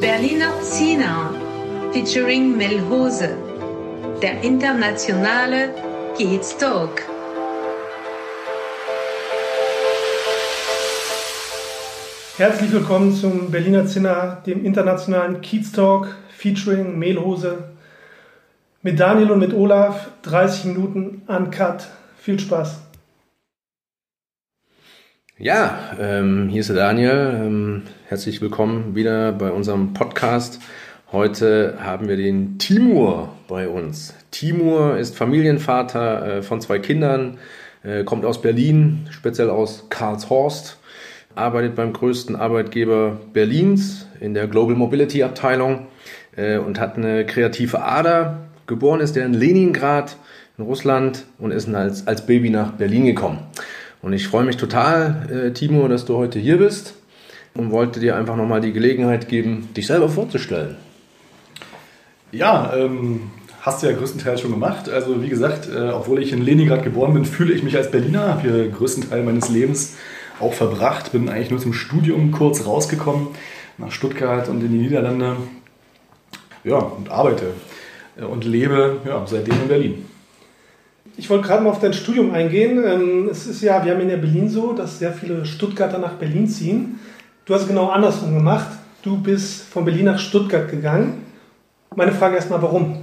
Berliner Zina featuring Melhose, der internationale Kids Talk. Herzlich willkommen zum Berliner Zinner, dem internationalen Kiez Talk featuring Mehlhose mit Daniel und mit Olaf. 30 Minuten uncut. Viel Spaß. Ja, ähm, hier ist der Daniel. Ähm, herzlich willkommen wieder bei unserem Podcast. Heute haben wir den Timur bei uns. Timur ist Familienvater äh, von zwei Kindern, äh, kommt aus Berlin, speziell aus Karlshorst arbeitet beim größten Arbeitgeber Berlins in der Global Mobility Abteilung äh, und hat eine kreative Ader. Geboren ist er in Leningrad in Russland und ist als, als Baby nach Berlin gekommen. Und ich freue mich total, äh, Timo, dass du heute hier bist und wollte dir einfach nochmal die Gelegenheit geben, dich selber vorzustellen. Ja, ähm, hast du ja größtenteils schon gemacht. Also wie gesagt, äh, obwohl ich in Leningrad geboren bin, fühle ich mich als Berliner, habe hier größten Teil meines Lebens auch verbracht. Bin eigentlich nur zum Studium kurz rausgekommen nach Stuttgart und in die Niederlande. Ja, und arbeite und lebe ja, seitdem in Berlin. Ich wollte gerade mal auf dein Studium eingehen. Ähm, es ist ja, wir haben in der Berlin so, dass sehr viele Stuttgarter nach Berlin ziehen. Du hast es genau andersrum gemacht. Du bist von Berlin nach Stuttgart gegangen. Meine Frage erstmal, warum?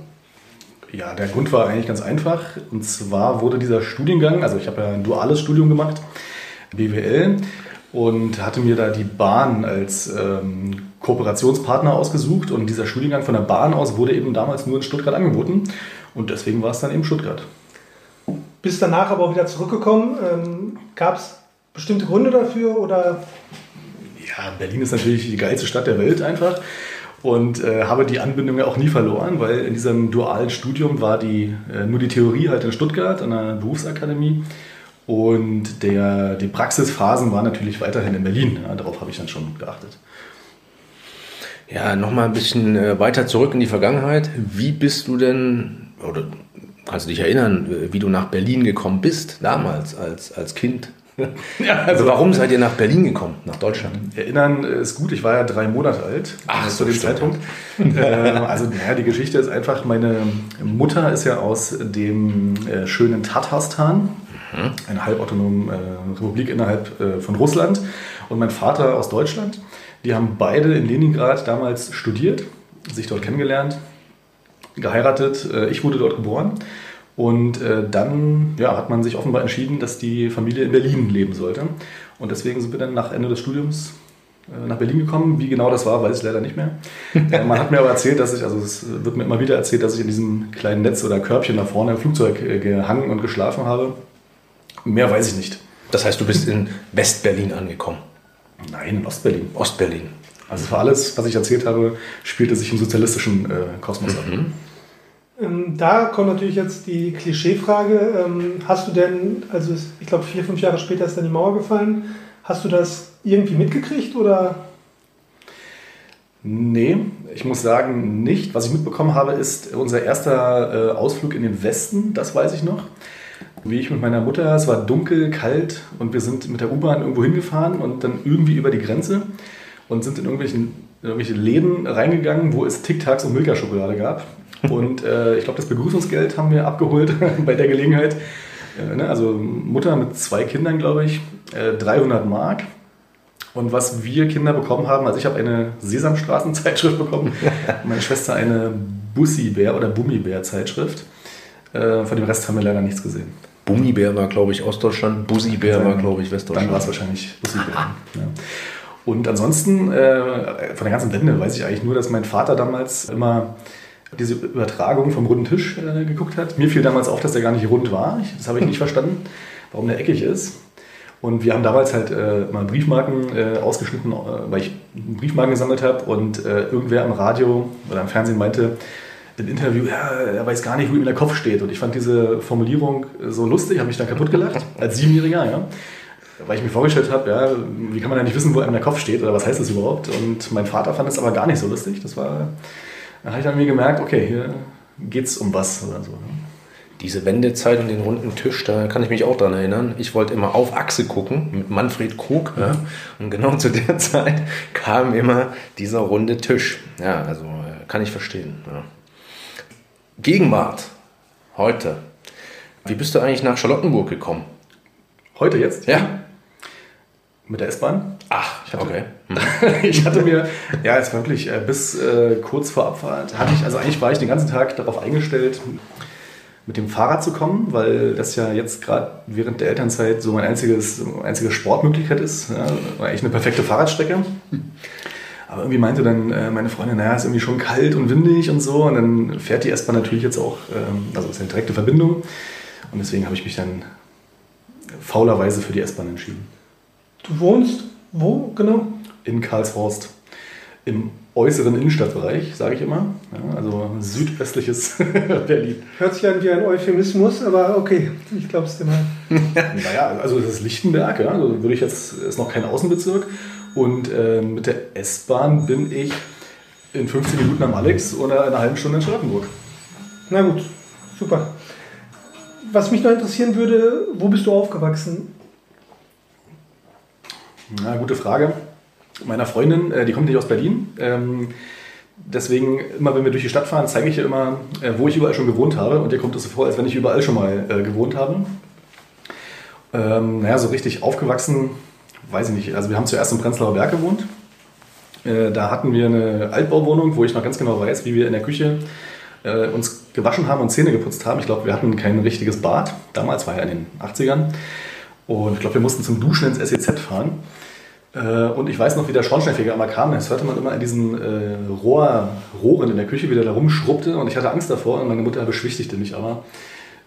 Ja, der Grund war eigentlich ganz einfach. Und zwar wurde dieser Studiengang, also ich habe ja ein duales Studium gemacht, BWL und hatte mir da die Bahn als ähm, Kooperationspartner ausgesucht und dieser Studiengang von der Bahn aus wurde eben damals nur in Stuttgart angeboten und deswegen war es dann eben Stuttgart. Bist danach aber auch wieder zurückgekommen. Ähm, Gab es bestimmte Gründe dafür oder? Ja, Berlin ist natürlich die geilste Stadt der Welt einfach und äh, habe die Anbindung ja auch nie verloren, weil in diesem dualen Studium war die, äh, nur die Theorie halt in Stuttgart an der Berufsakademie und der, die Praxisphasen waren natürlich weiterhin in Berlin. Ja, darauf habe ich dann schon geachtet. Ja, nochmal ein bisschen äh, weiter zurück in die Vergangenheit. Wie bist du denn, oder kannst du dich erinnern, wie du nach Berlin gekommen bist, damals als, als Kind? Ja, also warum seid ihr nach Berlin gekommen, nach Deutschland? Erinnern ist gut, ich war ja drei Monate alt Ach, zu dem Zeitpunkt. äh, also naja, die Geschichte ist einfach, meine Mutter ist ja aus dem äh, schönen Tatarstan, mhm. eine halbautonome äh, Republik innerhalb äh, von Russland, und mein Vater aus Deutschland. Die haben beide in Leningrad damals studiert, sich dort kennengelernt, geheiratet. Äh, ich wurde dort geboren. Und äh, dann ja, hat man sich offenbar entschieden, dass die Familie in Berlin leben sollte. Und deswegen sind wir dann nach Ende des Studiums äh, nach Berlin gekommen. Wie genau das war, weiß ich leider nicht mehr. Man hat mir aber erzählt, dass ich, also es wird mir immer wieder erzählt, dass ich in diesem kleinen Netz oder Körbchen da vorne im Flugzeug gehangen und geschlafen habe. Mehr weiß ich nicht. Das heißt, du bist in West-Berlin angekommen? Nein, in Ostberlin. Ostberlin. Also für alles, was ich erzählt habe, spielte sich im sozialistischen äh, Kosmos mhm. ab. Ähm, da kommt natürlich jetzt die Klischeefrage. Ähm, hast du denn, also ich glaube vier, fünf Jahre später ist dann die Mauer gefallen, hast du das irgendwie mitgekriegt oder? Nee, ich muss sagen, nicht. Was ich mitbekommen habe, ist unser erster äh, Ausflug in den Westen, das weiß ich noch. Wie ich mit meiner Mutter, es war dunkel, kalt und wir sind mit der U-Bahn irgendwo hingefahren und dann irgendwie über die Grenze und sind in irgendwelchen, in irgendwelche Läden reingegangen, wo es Tic-Tacs und Milka-Schokolade gab. Und äh, ich glaube, das Begrüßungsgeld haben wir abgeholt bei der Gelegenheit. Äh, ne? Also Mutter mit zwei Kindern, glaube ich, äh, 300 Mark. Und was wir Kinder bekommen haben, also ich habe eine Sesamstraßen-Zeitschrift bekommen, meine Schwester eine Bussi-Bär- oder Bummibär-Zeitschrift. Äh, von dem Rest haben wir leider nichts gesehen. Bummibär war, glaube ich, Ostdeutschland, Bussi-Bär war, glaube ich, Westdeutschland. Dann war es wahrscheinlich Bussi-Bär. ja. Und ansonsten, äh, von der ganzen Wende weiß ich eigentlich nur, dass mein Vater damals immer diese Übertragung vom runden Tisch äh, geguckt hat. Mir fiel damals auf, dass der gar nicht rund war. Ich, das habe ich nicht verstanden, warum der eckig ist. Und wir haben damals halt äh, mal Briefmarken äh, ausgeschnitten, äh, weil ich Briefmarken gesammelt habe und äh, irgendwer am Radio oder am Fernsehen meinte, ein Interview, ja, er weiß gar nicht, wo ihm der Kopf steht. Und ich fand diese Formulierung so lustig, habe mich dann kaputt gelacht, als Siebenjähriger, ja. Weil ich mir vorgestellt habe, ja, wie kann man ja nicht wissen, wo einem der Kopf steht oder was heißt das überhaupt? Und mein Vater fand es aber gar nicht so lustig. Das war, da habe ich dann mir gemerkt, okay, hier geht es um was oder so. Ne? Diese Wendezeit und den runden Tisch, da kann ich mich auch dran erinnern. Ich wollte immer auf Achse gucken mit Manfred Krug. Ja? Und genau zu der Zeit kam immer dieser runde Tisch. Ja, also äh, kann ich verstehen. Ja. Gegenwart, heute. Wie bist du eigentlich nach Charlottenburg gekommen? Heute jetzt? Ja. Mit der S-Bahn? Ach, ich hatte, okay. ich hatte mir, ja, jetzt wirklich, äh, bis äh, kurz vor Abfahrt hatte ich, also eigentlich war ich den ganzen Tag darauf eingestellt, mit dem Fahrrad zu kommen, weil das ja jetzt gerade während der Elternzeit so mein einziges, einzige Sportmöglichkeit ist. Ja, war echt eine perfekte Fahrradstrecke. Aber irgendwie meinte dann äh, meine Freundin, naja, ist irgendwie schon kalt und windig und so. Und dann fährt die S-Bahn natürlich jetzt auch, ähm, also ist eine direkte Verbindung. Und deswegen habe ich mich dann faulerweise für die S-Bahn entschieden. Du wohnst wo genau? In Karlshorst. Im äußeren Innenstadtbereich, sage ich immer. Ja, also südwestliches Berlin. Hört sich an wie ein Euphemismus, aber okay, ich glaube es dir mal. naja, also das ist Lichtenberg, ja, also würde ich jetzt, ist noch kein Außenbezirk. Und äh, mit der S-Bahn bin ich in 15 Minuten am Alex oder in einer halben Stunde in Charlottenburg. Na gut, super. Was mich noch interessieren würde, wo bist du aufgewachsen? Na, gute Frage. Meiner Freundin, äh, die kommt nicht aus Berlin. Ähm, deswegen, immer wenn wir durch die Stadt fahren, zeige ich ihr immer, äh, wo ich überall schon gewohnt habe. Und ihr kommt es so vor, als wenn ich überall schon mal äh, gewohnt habe. Ähm, naja, so richtig aufgewachsen, weiß ich nicht. Also wir haben zuerst im Prenzlauer Berg gewohnt. Äh, da hatten wir eine Altbauwohnung, wo ich noch ganz genau weiß, wie wir in der Küche äh, uns gewaschen haben und Zähne geputzt haben. Ich glaube, wir hatten kein richtiges Bad. Damals war ja in den 80ern. Und ich glaube, wir mussten zum Duschen ins SEZ fahren. Äh, und ich weiß noch, wie der Schornsteinfeger immer kam. Das hörte man immer in diesen äh, Rohr, Rohren in der Küche, wie der da rumschrubbte. Und ich hatte Angst davor und meine Mutter beschwichtigte mich aber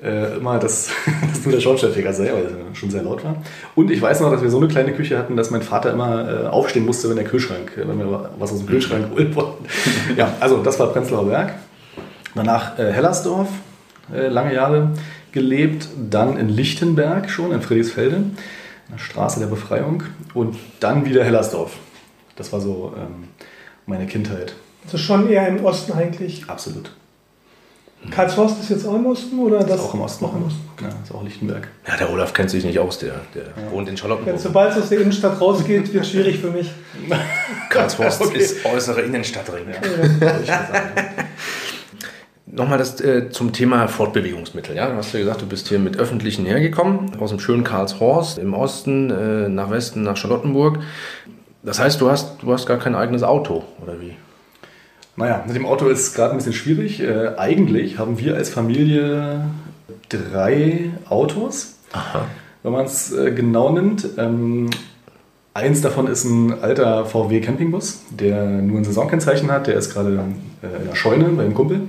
äh, immer, dass, dass nur der Schornsteinfeger sei, weil es schon sehr laut war. Und ich weiß noch, dass wir so eine kleine Küche hatten, dass mein Vater immer äh, aufstehen musste, wenn der Kühlschrank, äh, wenn wir was aus dem Kühlschrank holen wollten. ja, also das war Prenzlauer Berg. Danach äh, Hellersdorf, lange Jahre gelebt. Dann in Lichtenberg schon, in Friedrichsfelde der Straße der Befreiung und dann wieder Hellersdorf. Das war so ähm, meine Kindheit. Also schon eher im Osten eigentlich? Absolut. Karlshorst ist jetzt auch im Osten oder das? Ist auch im Osten. Auch im Osten. Ja, ist auch Lichtenberg. Ja, der Olaf kennt sich nicht aus, der, der ja. wohnt in Charlottenburg. Ja, sobald es aus der Innenstadt rausgeht, wird es schwierig für mich. Karlshorst okay. ist äußere Innenstadtring. Ja. Nochmal das äh, zum Thema Fortbewegungsmittel. Ja? Du hast ja gesagt, du bist hier mit Öffentlichen hergekommen, aus dem schönen Karlshorst im Osten, äh, nach Westen, nach Charlottenburg. Das heißt, du hast, du hast gar kein eigenes Auto, oder wie? Naja, mit dem Auto ist es gerade ein bisschen schwierig. Äh, eigentlich haben wir als Familie drei Autos, Aha. wenn man es äh, genau nimmt. Ähm, eins davon ist ein alter VW Campingbus, der nur ein Saisonkennzeichen hat. Der ist gerade äh, in der Scheune bei einem Kumpel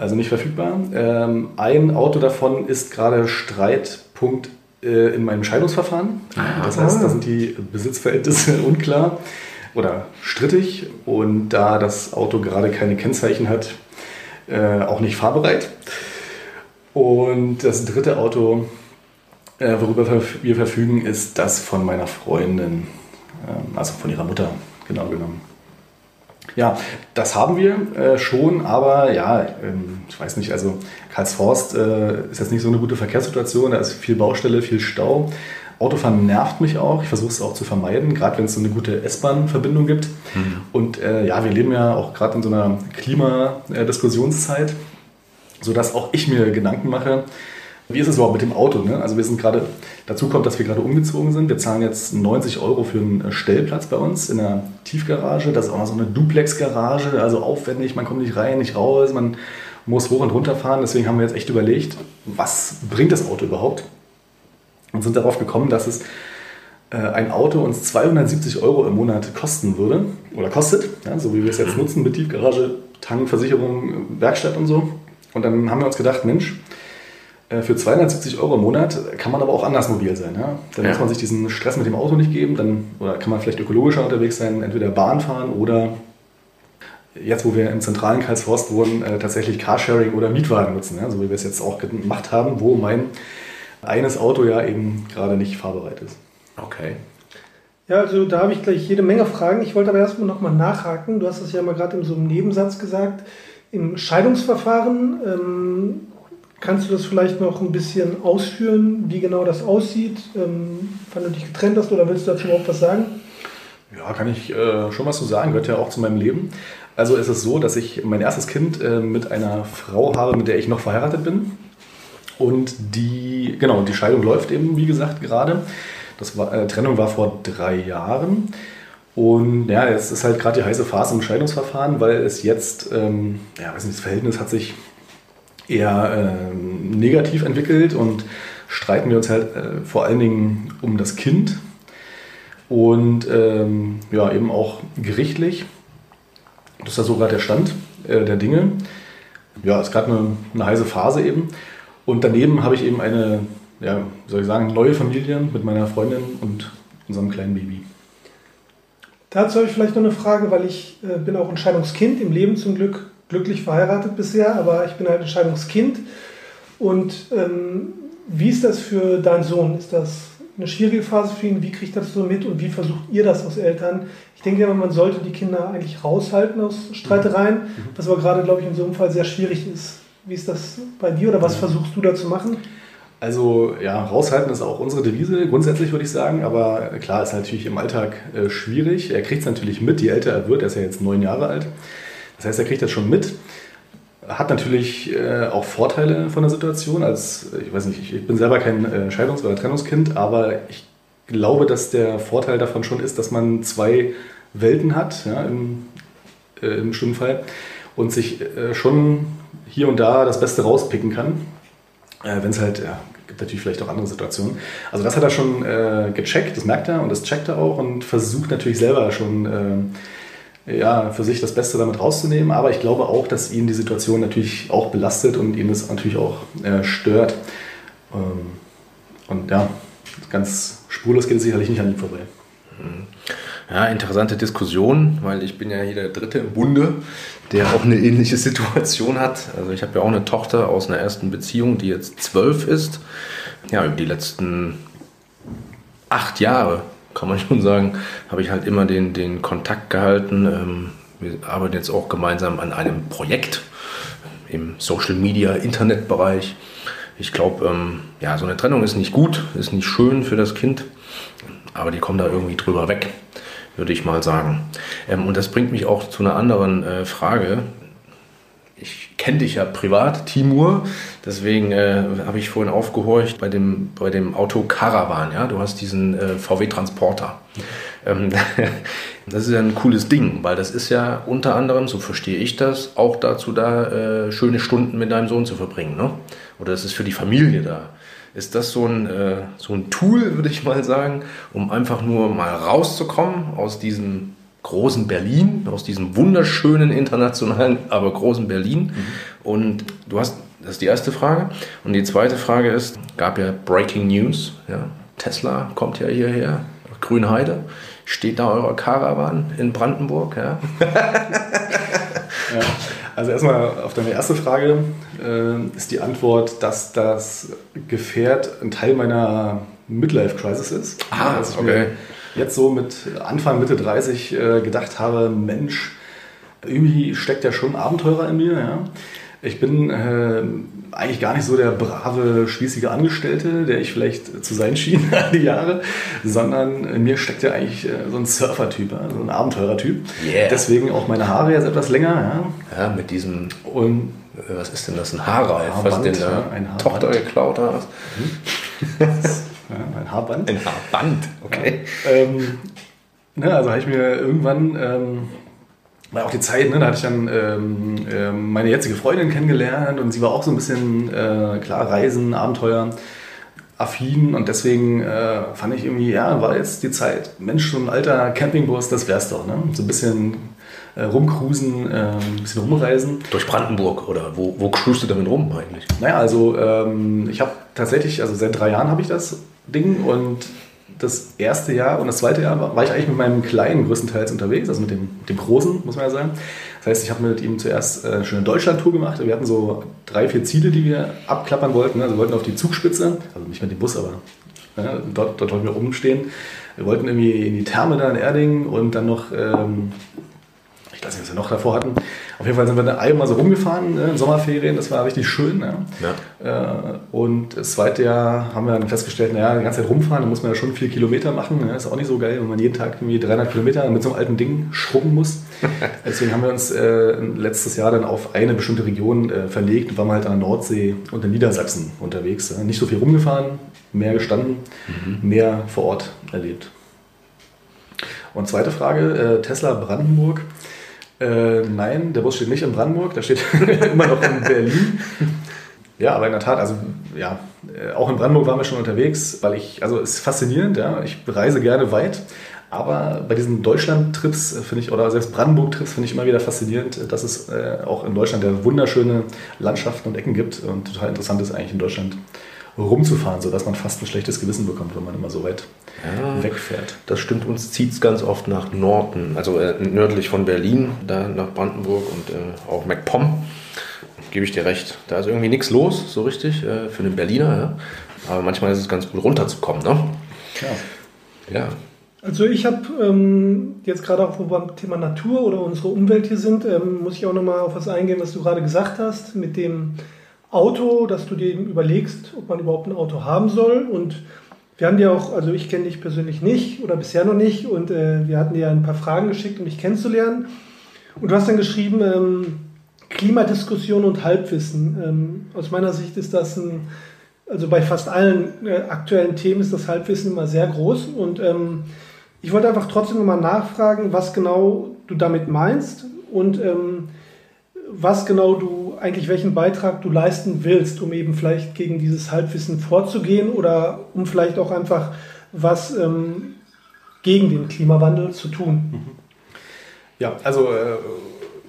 also nicht verfügbar. Ähm, ein Auto davon ist gerade Streitpunkt äh, in meinem Scheidungsverfahren. Aha. Das heißt, da sind die Besitzverhältnisse unklar oder strittig und da das Auto gerade keine Kennzeichen hat, äh, auch nicht fahrbereit. Und das dritte Auto, äh, worüber wir verfügen, ist das von meiner Freundin, ähm, also von ihrer Mutter, genau genommen. Ja, das haben wir äh, schon, aber ja, ähm, ich weiß nicht, also Karlsforst äh, ist jetzt nicht so eine gute Verkehrssituation, da ist viel Baustelle, viel Stau. Autofahren nervt mich auch, ich versuche es auch zu vermeiden, gerade wenn es so eine gute S-Bahn-Verbindung gibt. Mhm. Und äh, ja, wir leben ja auch gerade in so einer Klimadiskussionszeit, sodass auch ich mir Gedanken mache, wie ist es überhaupt mit dem Auto? Ne? Also wir sind gerade, dazu kommt, dass wir gerade umgezogen sind. Wir zahlen jetzt 90 Euro für einen äh, Stellplatz bei uns in der Tiefgarage. Das ist auch mal so eine Duplex-Garage, also aufwendig, man kommt nicht rein, nicht raus, man muss hoch und runter fahren. Deswegen haben wir jetzt echt überlegt, was bringt das Auto überhaupt? Und sind darauf gekommen, dass es äh, ein Auto uns 270 Euro im Monat kosten würde oder kostet, ja, so wie wir es jetzt nutzen mit Tiefgarage, Tank, Versicherung, Werkstatt und so. Und dann haben wir uns gedacht, Mensch, äh, für 270 Euro im Monat kann man aber auch anders mobil sein. Ja? Dann ja. muss man sich diesen Stress mit dem Auto nicht geben, dann oder kann man vielleicht ökologischer unterwegs sein, entweder Bahn fahren oder jetzt, wo wir im zentralen Karlshorst wohnen, äh, tatsächlich Carsharing oder Mietwagen nutzen, ja, so wie wir es jetzt auch gemacht haben, wo mein eines Auto ja eben gerade nicht fahrbereit ist. Okay. Ja, also da habe ich gleich jede Menge Fragen. Ich wollte aber erstmal nochmal nachhaken. Du hast es ja mal gerade in so einem Nebensatz gesagt. Im Scheidungsverfahren ähm, kannst du das vielleicht noch ein bisschen ausführen, wie genau das aussieht, ähm, wann du dich getrennt hast oder willst du dazu auch was sagen? Ja, kann ich äh, schon was zu sagen, gehört ja auch zu meinem Leben. Also ist es so, dass ich mein erstes Kind äh, mit einer Frau habe, mit der ich noch verheiratet bin. Und die, genau, die Scheidung läuft eben, wie gesagt, gerade. Das war, äh, Trennung war vor drei Jahren. Und ja, jetzt ist halt gerade die heiße Phase im Scheidungsverfahren, weil es jetzt, ähm, ja, weiß nicht, das Verhältnis hat sich eher ähm, negativ entwickelt und streiten wir uns halt äh, vor allen Dingen um das Kind und ähm, ja, eben auch gerichtlich. Das ist ja so gerade der Stand äh, der Dinge. Ja, es ist gerade eine, eine heiße Phase eben. Und daneben habe ich eben eine, ja, soll ich sagen, neue Familie mit meiner Freundin und unserem kleinen Baby. Dazu habe ich vielleicht noch eine Frage, weil ich äh, bin auch ein Scheidungskind, im Leben zum Glück glücklich verheiratet bisher, aber ich bin halt ein Scheidungskind. Und ähm, wie ist das für deinen Sohn? Ist das eine schwierige Phase für ihn? Wie kriegt er das so mit und wie versucht ihr das als Eltern? Ich denke ja, man sollte die Kinder eigentlich raushalten aus Streitereien, mhm. was aber gerade, glaube ich, in so einem Fall sehr schwierig ist. Wie ist das bei dir oder was versuchst du da zu machen? Also ja, raushalten ist auch unsere Devise, grundsätzlich würde ich sagen, aber klar, ist natürlich im Alltag äh, schwierig. Er kriegt es natürlich mit, je älter er wird, er ist ja jetzt neun Jahre alt. Das heißt, er kriegt das schon mit. Hat natürlich äh, auch Vorteile von der Situation. Als, ich weiß nicht, ich bin selber kein äh, Scheidungs- oder Trennungskind, aber ich glaube, dass der Vorteil davon schon ist, dass man zwei Welten hat, ja, im, äh, im bestimmten Fall, und sich äh, schon hier und da das Beste rauspicken kann. Äh, Wenn es halt, ja, gibt natürlich vielleicht auch andere Situationen. Also das hat er schon äh, gecheckt, das merkt er und das checkt er auch und versucht natürlich selber schon ja, für sich das Beste damit rauszunehmen. Aber ich glaube auch, dass ihn die Situation natürlich auch belastet und ihn das natürlich auch äh, stört. Ähm, und ja, ganz spurlos geht es sicherlich nicht an ihm vorbei. Mhm. Ja, interessante Diskussion, weil ich bin ja hier der Dritte im Bunde, der auch eine ähnliche Situation hat. Also ich habe ja auch eine Tochter aus einer ersten Beziehung, die jetzt zwölf ist. Ja, über die letzten acht Jahre kann man schon sagen, habe ich halt immer den, den Kontakt gehalten. Ähm, wir arbeiten jetzt auch gemeinsam an einem Projekt im Social Media, Internetbereich. Ich glaube, ähm, ja, so eine Trennung ist nicht gut, ist nicht schön für das Kind, aber die kommen da irgendwie drüber weg, würde ich mal sagen. Ähm, und das bringt mich auch zu einer anderen äh, Frage, ich kenne dich ja privat, Timur, deswegen äh, habe ich vorhin aufgehorcht bei dem, bei dem Auto Caravan, ja, du hast diesen äh, VW Transporter. Ähm, das ist ja ein cooles Ding, weil das ist ja unter anderem, so verstehe ich das, auch dazu da, äh, schöne Stunden mit deinem Sohn zu verbringen, ne? Oder das ist für die Familie da. Ist das so ein, äh, so ein Tool, würde ich mal sagen, um einfach nur mal rauszukommen aus diesem großen Berlin, aus diesem wunderschönen internationalen, aber großen Berlin. Mhm. Und du hast, das ist die erste Frage. Und die zweite Frage ist, gab ja Breaking News, ja, Tesla kommt ja hierher, Grünheide. Steht da euer Caravan in Brandenburg? Ja. ja. Also erstmal auf deine erste Frage äh, ist die Antwort, dass das Gefährt ein Teil meiner Midlife-Crisis ist. Ah, okay jetzt so mit Anfang, Mitte 30 äh, gedacht habe, Mensch, irgendwie steckt ja schon Abenteurer in mir. Ja? Ich bin äh, eigentlich gar nicht so der brave, spießige Angestellte, der ich vielleicht zu sein schien die Jahre, sondern in mir steckt ja eigentlich äh, so ein Surfer-Typ, so ein Abenteurertyp. Yeah. Deswegen auch meine Haare jetzt etwas länger. Ja, ja mit diesem... Und äh, was ist denn das? Ein Haarreif, Haarband, was den ja, ein Tochter geklaut hast. Mhm. Ja, ein Haarband. Ein Haarband, okay. Ja, ähm, ne, also habe ich mir irgendwann, ähm, war auch die Zeit, ne, da hatte ich dann ähm, äh, meine jetzige Freundin kennengelernt und sie war auch so ein bisschen, äh, klar, Reisen, Abenteuer affin und deswegen äh, fand ich irgendwie, ja, war jetzt die Zeit, Mensch, so ein alter Campingbus, das wär's doch, ne? So ein bisschen äh, rumcruisen, äh, ein bisschen rumreisen. Durch Brandenburg oder wo, wo cruist du damit rum eigentlich? Naja, also ähm, ich habe tatsächlich, also seit drei Jahren habe ich das Ding und das erste Jahr und das zweite Jahr war, war ich eigentlich mit meinem Kleinen größtenteils unterwegs, also mit dem, dem Großen, muss man ja sagen. Das heißt, ich habe mit ihm zuerst äh, eine Deutschland-Tour gemacht. Wir hatten so drei, vier Ziele, die wir abklappern wollten. Also wir wollten auf die Zugspitze, also nicht mit dem Bus, aber ja, dort, dort wollten wir rumstehen. Wir wollten irgendwie in die Therme da in Erding und dann noch ähm, ich weiß nicht, was wir noch davor hatten. Auf jeden Fall sind wir dann einmal so rumgefahren ne, in Sommerferien, das war richtig schön. Ne? Ja. Äh, und das zweite Jahr haben wir dann festgestellt, naja, die ganze Zeit rumfahren, da muss man ja schon vier Kilometer machen. Ne? Ist auch nicht so geil, wenn man jeden Tag irgendwie 300 Kilometer mit so einem alten Ding schrubben muss. Deswegen haben wir uns äh, letztes Jahr dann auf eine bestimmte Region äh, verlegt und waren halt an der Nordsee und in Niedersachsen unterwegs. Nicht so viel rumgefahren, mehr gestanden, mhm. mehr vor Ort erlebt. Und zweite Frage, Tesla Brandenburg. Äh, nein, der Bus steht nicht in Brandenburg, der steht immer noch in Berlin. Ja, aber in der Tat, also ja, äh, auch in Brandenburg waren wir schon unterwegs, weil ich, also es ist faszinierend, ja, ich reise gerne weit, aber bei diesen Deutschland-Trips äh, finde ich, oder selbst Brandenburg-Trips finde ich immer wieder faszinierend, dass es äh, auch in Deutschland ja wunderschöne Landschaften und Ecken gibt und total interessant ist eigentlich in Deutschland rumzufahren, sodass man fast ein schlechtes Gewissen bekommt, wenn man immer so weit ja, wegfährt. Das stimmt, uns zieht es ganz oft nach Norden, also äh, nördlich von Berlin, da nach Brandenburg und äh, auch MacPom. Gebe ich dir recht. Da ist irgendwie nichts los, so richtig, äh, für den Berliner. Ja? Aber manchmal ist es ganz gut runterzukommen. Ne? Ja. ja. Also ich habe ähm, jetzt gerade auch, wo wir beim Thema Natur oder unsere Umwelt hier sind, ähm, muss ich auch nochmal auf was eingehen, was du gerade gesagt hast, mit dem Auto, dass du dir überlegst, ob man überhaupt ein Auto haben soll. Und wir haben dir auch, also ich kenne dich persönlich nicht oder bisher noch nicht und äh, wir hatten dir ein paar Fragen geschickt, um dich kennenzulernen. Und du hast dann geschrieben, ähm, Klimadiskussion und Halbwissen. Ähm, aus meiner Sicht ist das ein, also bei fast allen äh, aktuellen Themen ist das Halbwissen immer sehr groß. Und ähm, ich wollte einfach trotzdem nochmal nachfragen, was genau du damit meinst und ähm, was genau du eigentlich welchen Beitrag du leisten willst, um eben vielleicht gegen dieses Halbwissen vorzugehen oder um vielleicht auch einfach was ähm, gegen den Klimawandel zu tun. Ja, also äh,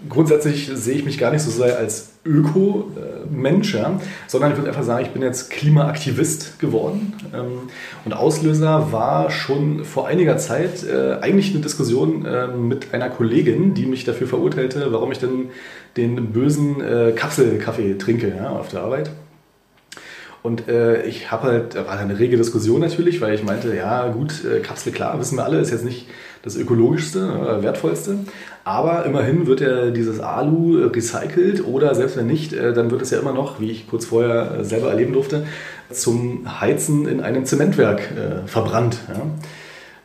grundsätzlich sehe ich mich gar nicht so sehr als Öko-Mensch, sondern ich würde einfach sagen, ich bin jetzt Klimaaktivist geworden. Ähm, und Auslöser war schon vor einiger Zeit äh, eigentlich eine Diskussion äh, mit einer Kollegin, die mich dafür verurteilte, warum ich denn den bösen äh, Kapselkaffee trinke auf der Arbeit. Und äh, ich habe halt, war eine rege Diskussion natürlich, weil ich meinte, ja gut, äh, Kapsel klar, wissen wir alle, ist jetzt nicht das ökologischste, äh, wertvollste. Aber immerhin wird ja dieses Alu recycelt oder selbst wenn nicht, äh, dann wird es ja immer noch, wie ich kurz vorher äh, selber erleben durfte, zum Heizen in einem Zementwerk verbrannt.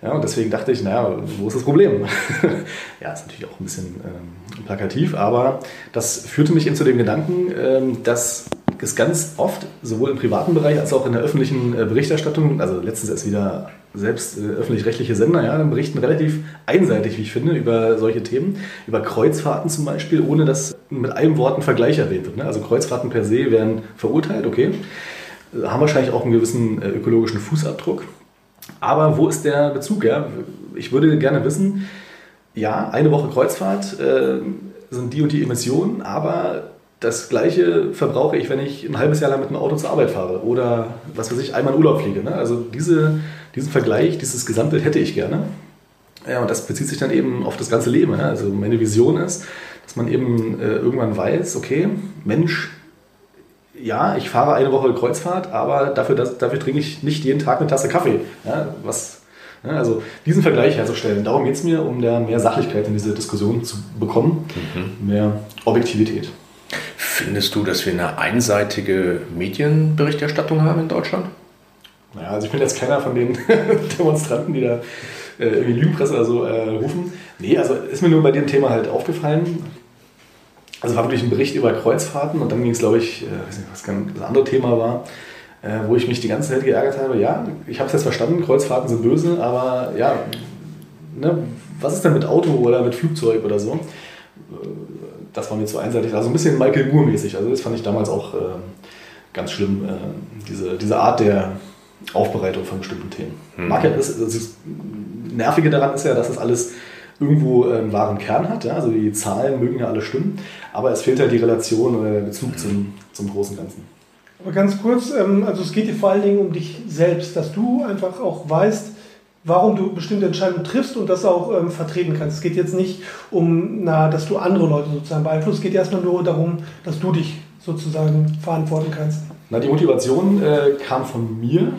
Ja, und deswegen dachte ich, naja, wo ist das Problem? ja, ist natürlich auch ein bisschen ähm, plakativ, aber das führte mich eben zu dem Gedanken, ähm, dass es ganz oft, sowohl im privaten Bereich als auch in der öffentlichen äh, Berichterstattung, also letztens erst wieder selbst äh, öffentlich-rechtliche Sender, ja, dann berichten relativ einseitig, wie ich finde, über solche Themen, über Kreuzfahrten zum Beispiel, ohne dass mit einem Wort ein Vergleich erwähnt wird. Ne? Also Kreuzfahrten per se werden verurteilt, okay, haben wahrscheinlich auch einen gewissen äh, ökologischen Fußabdruck. Aber wo ist der Bezug? Ja? Ich würde gerne wissen, ja, eine Woche Kreuzfahrt äh, sind die und die Emissionen, aber das gleiche verbrauche ich, wenn ich ein halbes Jahr lang mit dem Auto zur Arbeit fahre oder was weiß ich, einmal in Urlaub fliege. Ne? Also diese, diesen Vergleich, dieses Gesamtbild hätte ich gerne. Ja, und das bezieht sich dann eben auf das ganze Leben. Ne? Also meine Vision ist, dass man eben äh, irgendwann weiß, okay, Mensch, ja, ich fahre eine Woche Kreuzfahrt, aber dafür, dass, dafür trinke ich nicht jeden Tag eine Tasse Kaffee. Ja, was, ja, also diesen Vergleich herzustellen, darum geht es mir, um da mehr Sachlichkeit in diese Diskussion zu bekommen, mhm. mehr Objektivität. Findest du, dass wir eine einseitige Medienberichterstattung haben in Deutschland? Naja, also ich bin jetzt keiner von den Demonstranten, die da äh, irgendwie Lügenpresse oder so äh, rufen. Nee, also ist mir nur bei dem Thema halt aufgefallen. Also war wirklich ein Bericht über Kreuzfahrten und dann ging es, glaube ich, äh, weiß nicht, was das andere Thema war, äh, wo ich mich die ganze Zeit geärgert habe. Ja, ich habe es jetzt verstanden, Kreuzfahrten sind böse, aber ja, ne, was ist denn mit Auto oder mit Flugzeug oder so? Das war mir zu einseitig. Also ein bisschen Michael Moore-mäßig. Also das fand ich damals auch äh, ganz schlimm, äh, diese, diese Art der Aufbereitung von bestimmten Themen. Hm. Mag ja, das, das Nervige daran ist ja, dass das alles irgendwo einen wahren Kern hat. Ja? Also die Zahlen mögen ja alle stimmen, aber es fehlt halt die Relation oder der Bezug zum, zum großen Ganzen. Aber ganz kurz, ähm, also es geht dir vor allen Dingen um dich selbst, dass du einfach auch weißt, warum du bestimmte Entscheidungen triffst und das auch ähm, vertreten kannst. Es geht jetzt nicht um, na, dass du andere Leute sozusagen beeinflusst, es geht erstmal nur darum, dass du dich sozusagen verantworten kannst. Na, die Motivation äh, kam von mir,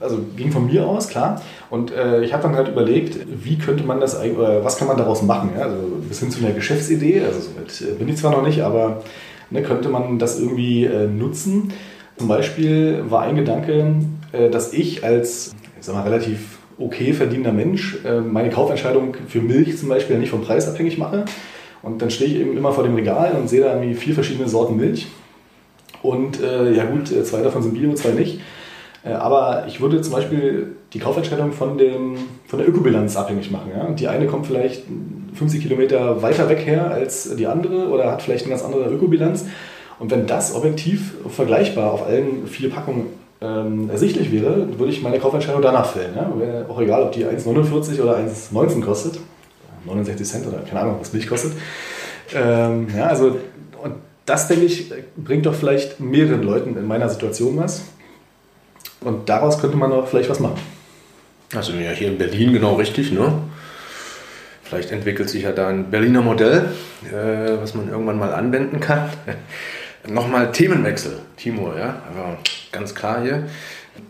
also ging von mir aus, klar. Und äh, ich habe dann halt überlegt, wie könnte man das eigentlich, oder was kann man daraus machen? Ja? Also bis hin zu einer Geschäftsidee, also somit äh, bin ich zwar noch nicht, aber ne, könnte man das irgendwie äh, nutzen. Zum Beispiel war ein Gedanke, äh, dass ich als, ich sag mal, relativ okay verdienender Mensch äh, meine Kaufentscheidung für Milch zum Beispiel nicht vom Preis abhängig mache. Und dann stehe ich eben immer vor dem Regal und sehe da irgendwie vier verschiedene Sorten Milch. Und äh, ja gut, äh, zwei davon sind Bio, zwei nicht. Äh, aber ich würde zum Beispiel die Kaufentscheidung von, dem, von der Ökobilanz abhängig machen. Ja? Die eine kommt vielleicht 50 Kilometer weiter weg her als die andere oder hat vielleicht eine ganz andere Ökobilanz. Und wenn das objektiv vergleichbar auf allen vier Packungen ähm, ersichtlich wäre, würde ich meine Kaufentscheidung danach fällen. Ja? Wäre auch egal, ob die 1,49 oder 1,19 kostet. 69 Cent oder keine Ahnung, was Milch kostet. Ähm, ja, also, und das, denke ich, bringt doch vielleicht mehreren Leuten in meiner Situation was. Und daraus könnte man auch vielleicht was machen. Also ja, hier in Berlin genau richtig, ne? Vielleicht entwickelt sich ja da ein Berliner Modell, äh, was man irgendwann mal anwenden kann. Nochmal Themenwechsel, Timur, ja, aber ganz klar hier.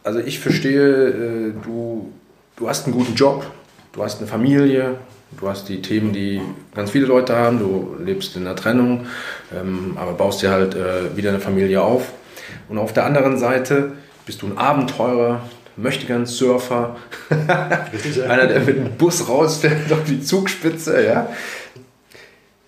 Also ich verstehe, äh, du, du hast einen guten Job, du hast eine Familie, du hast die Themen, die ganz viele Leute haben, du lebst in einer Trennung, ähm, aber baust dir halt äh, wieder eine Familie auf. Und auf der anderen Seite bist du ein Abenteurer, möchte gern Surfer, einer, der mit dem Bus rausfährt auf die Zugspitze, ja.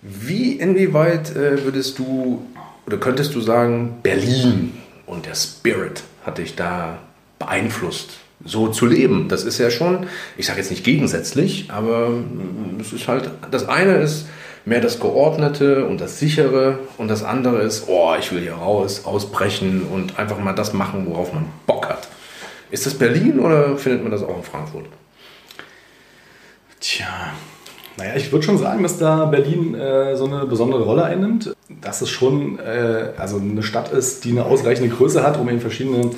Wie, inwieweit äh, würdest du oder könntest du sagen, Berlin und der Spirit hat dich da beeinflusst, so zu leben? Das ist ja schon, ich sage jetzt nicht gegensätzlich, aber es ist halt, das eine ist mehr das Geordnete und das Sichere und das andere ist, oh, ich will hier raus, ausbrechen und einfach mal das machen, worauf man Bock hat. Ist das Berlin oder findet man das auch in Frankfurt? Tja, naja, ich würde schon sagen, dass da Berlin äh, so eine besondere Rolle einnimmt. Dass es schon äh, also eine Stadt ist, die eine ausreichende Größe hat, um eben verschiedene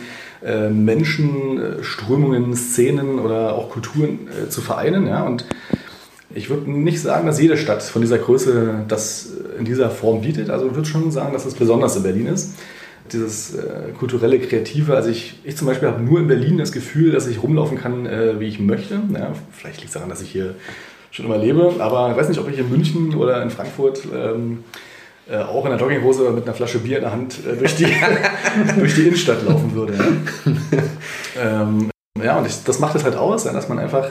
äh, Menschen, äh, Strömungen, Szenen oder auch Kulturen äh, zu vereinen. Ja? Und ich würde nicht sagen, dass jede Stadt von dieser Größe das in dieser Form bietet. Also ich würde schon sagen, dass es besonders in Berlin ist. Dieses äh, kulturelle, kreative. Also ich, ich zum Beispiel habe nur in Berlin das Gefühl, dass ich rumlaufen kann, wie ich möchte. Ja, vielleicht liegt es daran, dass ich hier schon immer lebe. Aber ich weiß nicht, ob ich in München oder in Frankfurt ähm, äh, auch in der Jogginghose mit einer Flasche Bier in der Hand äh, durch, die, durch die Innenstadt laufen würde. Ja, ähm, ja und ich, das macht es halt aus, dass man einfach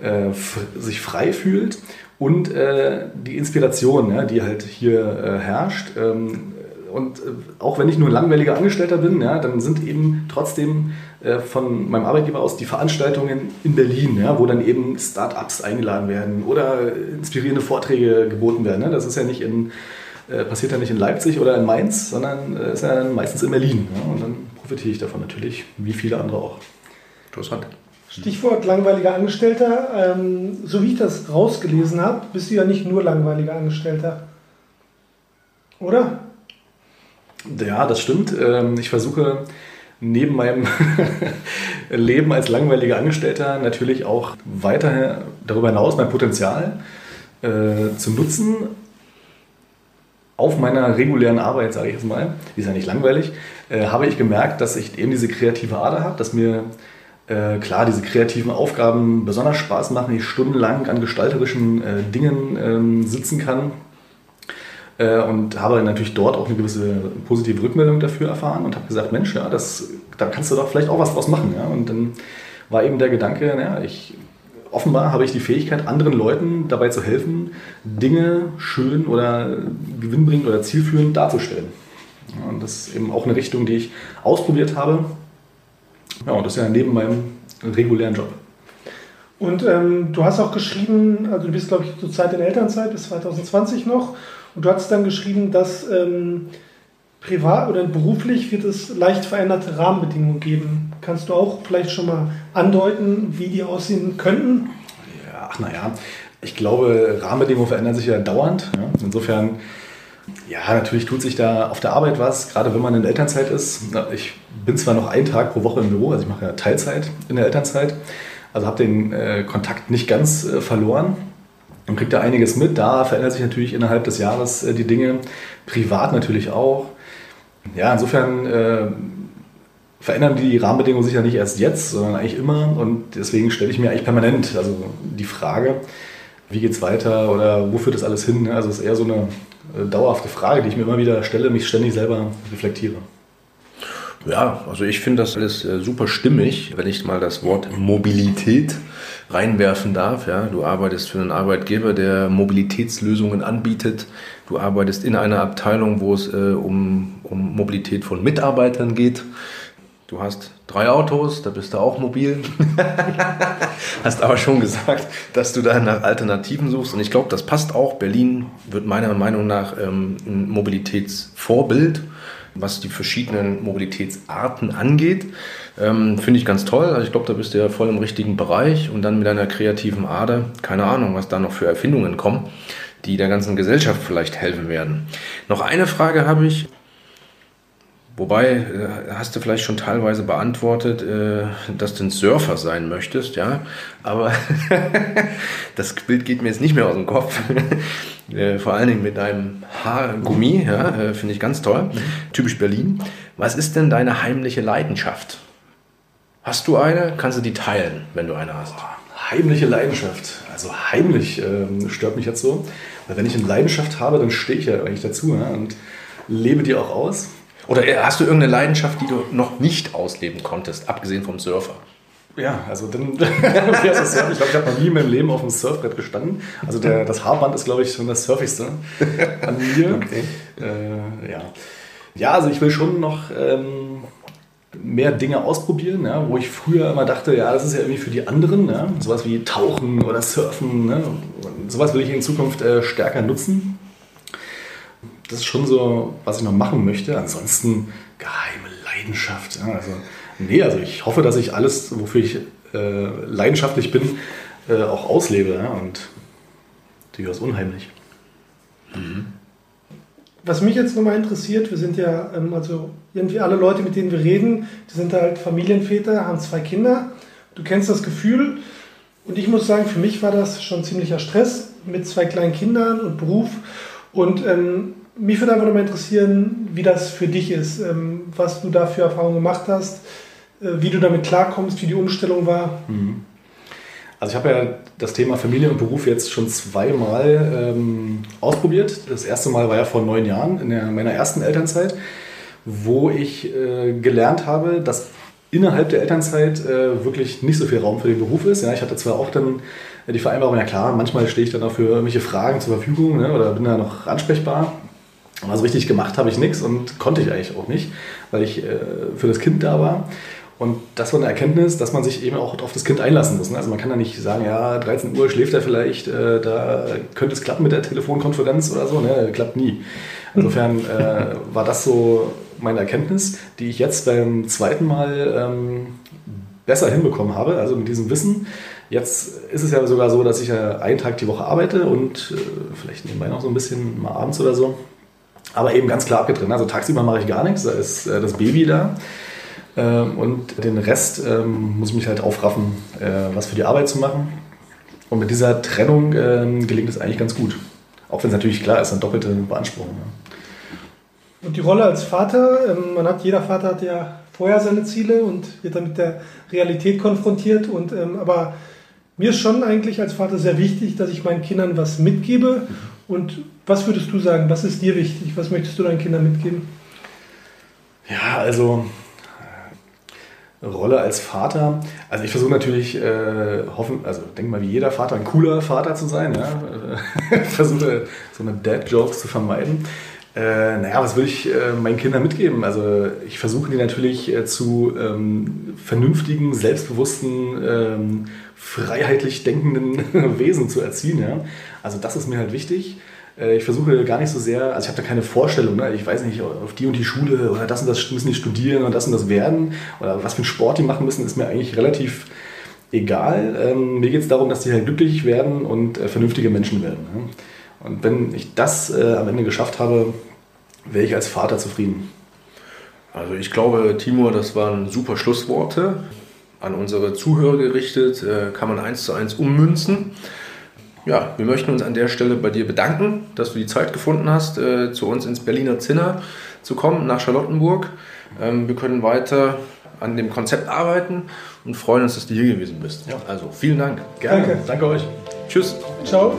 äh, sich frei fühlt und äh, die Inspiration, ja, die halt hier äh, herrscht. Ähm, und äh, auch wenn ich nur ein langweiliger Angestellter bin, ja, dann sind eben trotzdem äh, von meinem Arbeitgeber aus die Veranstaltungen in Berlin, ja, wo dann eben Start-ups eingeladen werden oder inspirierende Vorträge geboten werden. Ne? Das ist ja nicht in, äh, passiert ja nicht in Leipzig oder in Mainz, sondern ist ja meistens in Berlin. Ja? Und dann profitiere ich davon natürlich, wie viele andere auch. Interessant. Stichwort langweiliger Angestellter. Ähm, so wie ich das rausgelesen habe, bist du ja nicht nur langweiliger Angestellter. Oder? Ja, das stimmt. Ähm, ich versuche neben meinem Leben als langweiliger Angestellter natürlich auch weiter darüber hinaus mein Potenzial äh, zu nutzen. Auf meiner regulären Arbeit, sage ich jetzt mal, die ist ja nicht langweilig, äh, habe ich gemerkt, dass ich eben diese kreative Ader habe, dass mir äh, klar diese kreativen Aufgaben besonders Spaß machen, ich stundenlang an gestalterischen Dingen ähm, sitzen kann, äh, und habe natürlich dort auch eine gewisse positive Rückmeldung dafür erfahren und habe gesagt, Mensch, ja, das, da kannst du doch vielleicht auch was draus machen. Ja? Und dann war eben der Gedanke, ja, ich, offenbar habe ich die Fähigkeit, anderen Leuten dabei zu helfen, Dinge schön oder gewinnbringend oder zielführend darzustellen. Ja, und das ist eben auch eine Richtung, die ich ausprobiert habe. Ja, und das ist ja neben meinem regulären Job. Und ähm, du hast auch geschrieben, also du bist, glaube ich, zur Zeit in Elternzeit bis 2020 noch und du hast dann geschrieben, dass ähm, privat oder beruflich wird es leicht veränderte Rahmenbedingungen geben. Kannst du auch vielleicht schon mal andeuten, wie die aussehen könnten? Ja, ach naja, ich glaube, Rahmenbedingungen verändern sich ja dauernd. Ja. Insofern, ja, natürlich tut sich da auf der Arbeit was, gerade wenn man in der Elternzeit ist. Ich bin zwar noch einen Tag pro Woche im Büro, also ich mache ja Teilzeit in der Elternzeit, Also habe den äh, Kontakt nicht ganz äh, verloren und kriegt da einiges mit. Da verändert sich natürlich innerhalb des Jahres äh, die Dinge, privat natürlich auch. Ja, insofern äh, verändern die Rahmenbedingungen sich ja nicht erst jetzt, sondern eigentlich immer. Und deswegen stelle ich mir eigentlich permanent also die Frage, wie geht es weiter oder wo führt das alles hin? Also es ist eher so eine äh, dauerhafte Frage, die ich mir immer wieder stelle, mich ständig selber reflektiere. Ja, also ich finde das alles äh, super stimmig, wenn ich mal das Wort Mobilität reinwerfen darf. Ja, du arbeitest für einen Arbeitgeber, der Mobilitätslösungen anbietet. Du arbeitest in einer Abteilung, wo es äh, um, um Mobilität von Mitarbeitern geht. Du hast drei Autos, da bist du auch mobil. hast aber schon gesagt, dass du da nach Alternativen suchst. Und ich glaube, das passt auch. Berlin wird meiner Meinung nach ähm, ein Mobilitätsvorbild, was die verschiedenen Mobilitätsarten angeht. Ähm, Finde ich ganz toll. Also ich glaube, da bist du ja voll im richtigen Bereich und dann mit einer kreativen Ader. Keine Ahnung, was da noch für Erfindungen kommen, die der ganzen Gesellschaft vielleicht helfen werden. Noch eine Frage habe ich. Wobei, äh, hast du vielleicht schon teilweise beantwortet, äh, dass du ein Surfer sein möchtest, ja. Aber das Bild geht mir jetzt nicht mehr aus dem Kopf. Äh, vor allen Dingen mit deinem Haargummi, ja, finde ich ganz toll. Mhm. Typisch Berlin. Was ist denn deine heimliche Leidenschaft? Hast du eine? Kannst du die teilen, wenn du eine hast? heimliche Leidenschaft. Also heimlich ähm, stört mich jetzt so. Weil wenn ich eine Leidenschaft habe, dann stehe ich ja eigentlich dazu ja, und lebe die auch aus. Oder hast du irgendeine Leidenschaft, die du noch nicht ausleben konntest, abgesehen vom Surfer? Ja, also dann, ich glaube, ich habe noch nie in meinem Leben auf dem Surfbrett gestanden. Also der, das Haarband ist, glaube ich, schon das Surfigste an mir. Okay. Äh, ja. ja, also ich will schon noch ähm, mehr Dinge ausprobieren, ja, wo ich früher immer dachte, ja, das ist ja irgendwie für die anderen, ja, sowas wie Tauchen oder Surfen, ne, sowas will ich in Zukunft äh, stärker nutzen das ist schon so, was ich noch machen möchte. Ansonsten geheime Leidenschaft. Ja, also, nee, also ich hoffe, dass ich alles, wofür ich äh, leidenschaftlich bin, äh, auch auslebe. Ja, und durchaus unheimlich. Mhm. Was mich jetzt nochmal interessiert, wir sind ja, ähm, also irgendwie alle Leute, mit denen wir reden, die sind halt Familienväter, haben zwei Kinder. Du kennst das Gefühl. Und ich muss sagen, für mich war das schon ziemlicher Stress mit zwei kleinen Kindern und Beruf. Und ähm, mich würde einfach nochmal interessieren, wie das für dich ist, ähm, was du da für Erfahrungen gemacht hast, äh, wie du damit klarkommst, wie die Umstellung war. Mhm. Also ich habe ja das Thema Familie und Beruf jetzt schon zweimal ähm, ausprobiert. Das erste Mal war ja vor neun Jahren in der, meiner ersten Elternzeit, wo ich äh, gelernt habe, dass innerhalb der Elternzeit äh, wirklich nicht so viel Raum für den Beruf ist. Ja, ich hatte zwar auch dann die Vereinbarung, ja klar, manchmal stehe ich dann auch für irgendwelche Fragen zur Verfügung ne, oder bin da noch ansprechbar. Aber so richtig gemacht habe ich nichts und konnte ich eigentlich auch nicht, weil ich äh, für das Kind da war. Und das war eine Erkenntnis, dass man sich eben auch auf das Kind einlassen muss. Ne? Also man kann da nicht sagen, ja, 13 Uhr schläft er vielleicht, äh, da könnte es klappen mit der Telefonkonferenz oder so. Ne? Klappt nie. Insofern äh, war das so meine Erkenntnis, die ich jetzt beim zweiten Mal ähm, besser hinbekommen habe, also mit diesem Wissen. Jetzt ist es ja sogar so, dass ich ja einen Tag die Woche arbeite und äh, vielleicht nebenbei noch so ein bisschen mal abends oder so. Aber eben ganz klar abgetrennt. Also tagsüber mache ich gar nichts, da ist äh, das Baby da. Ähm, und den Rest ähm, muss ich mich halt aufraffen, äh, was für die Arbeit zu machen. Und mit dieser Trennung ähm, gelingt es eigentlich ganz gut. Auch wenn es natürlich klar ist, eine doppelte Beanspruchung. Und die Rolle als Vater, man hat, jeder Vater hat ja vorher seine Ziele und wird dann mit der Realität konfrontiert. Und, aber mir ist schon eigentlich als Vater sehr wichtig, dass ich meinen Kindern was mitgebe. Und was würdest du sagen, was ist dir wichtig? Was möchtest du deinen Kindern mitgeben? Ja, also äh, Rolle als Vater. Also ich versuche natürlich, äh, hoffen, also denke mal wie jeder Vater, ein cooler Vater zu sein. Ja? versuche so eine Dad-Jokes zu vermeiden. Äh, naja, was will ich äh, meinen Kindern mitgeben? Also ich versuche die natürlich äh, zu ähm, vernünftigen, selbstbewussten, ähm, freiheitlich denkenden Wesen zu erziehen. Ja? Also das ist mir halt wichtig. Äh, ich versuche gar nicht so sehr, also ich habe da keine Vorstellung, ne? ich weiß nicht, auf die und die Schule oder das und das müssen die studieren und das und das werden oder was für einen Sport die machen müssen, ist mir eigentlich relativ egal. Ähm, mir geht es darum, dass die halt glücklich werden und äh, vernünftige Menschen werden. Ne? Und wenn ich das äh, am Ende geschafft habe, wäre ich als Vater zufrieden. Also ich glaube, Timur, das waren super Schlussworte. An unsere Zuhörer gerichtet, äh, kann man eins zu eins ummünzen. Ja, wir möchten uns an der Stelle bei dir bedanken, dass du die Zeit gefunden hast, äh, zu uns ins Berliner Zinner zu kommen, nach Charlottenburg. Ähm, wir können weiter an dem Konzept arbeiten und freuen uns, dass du hier gewesen bist. Ja. Also vielen Dank. Gerne. Danke, Danke euch. Tschüss. Ciao.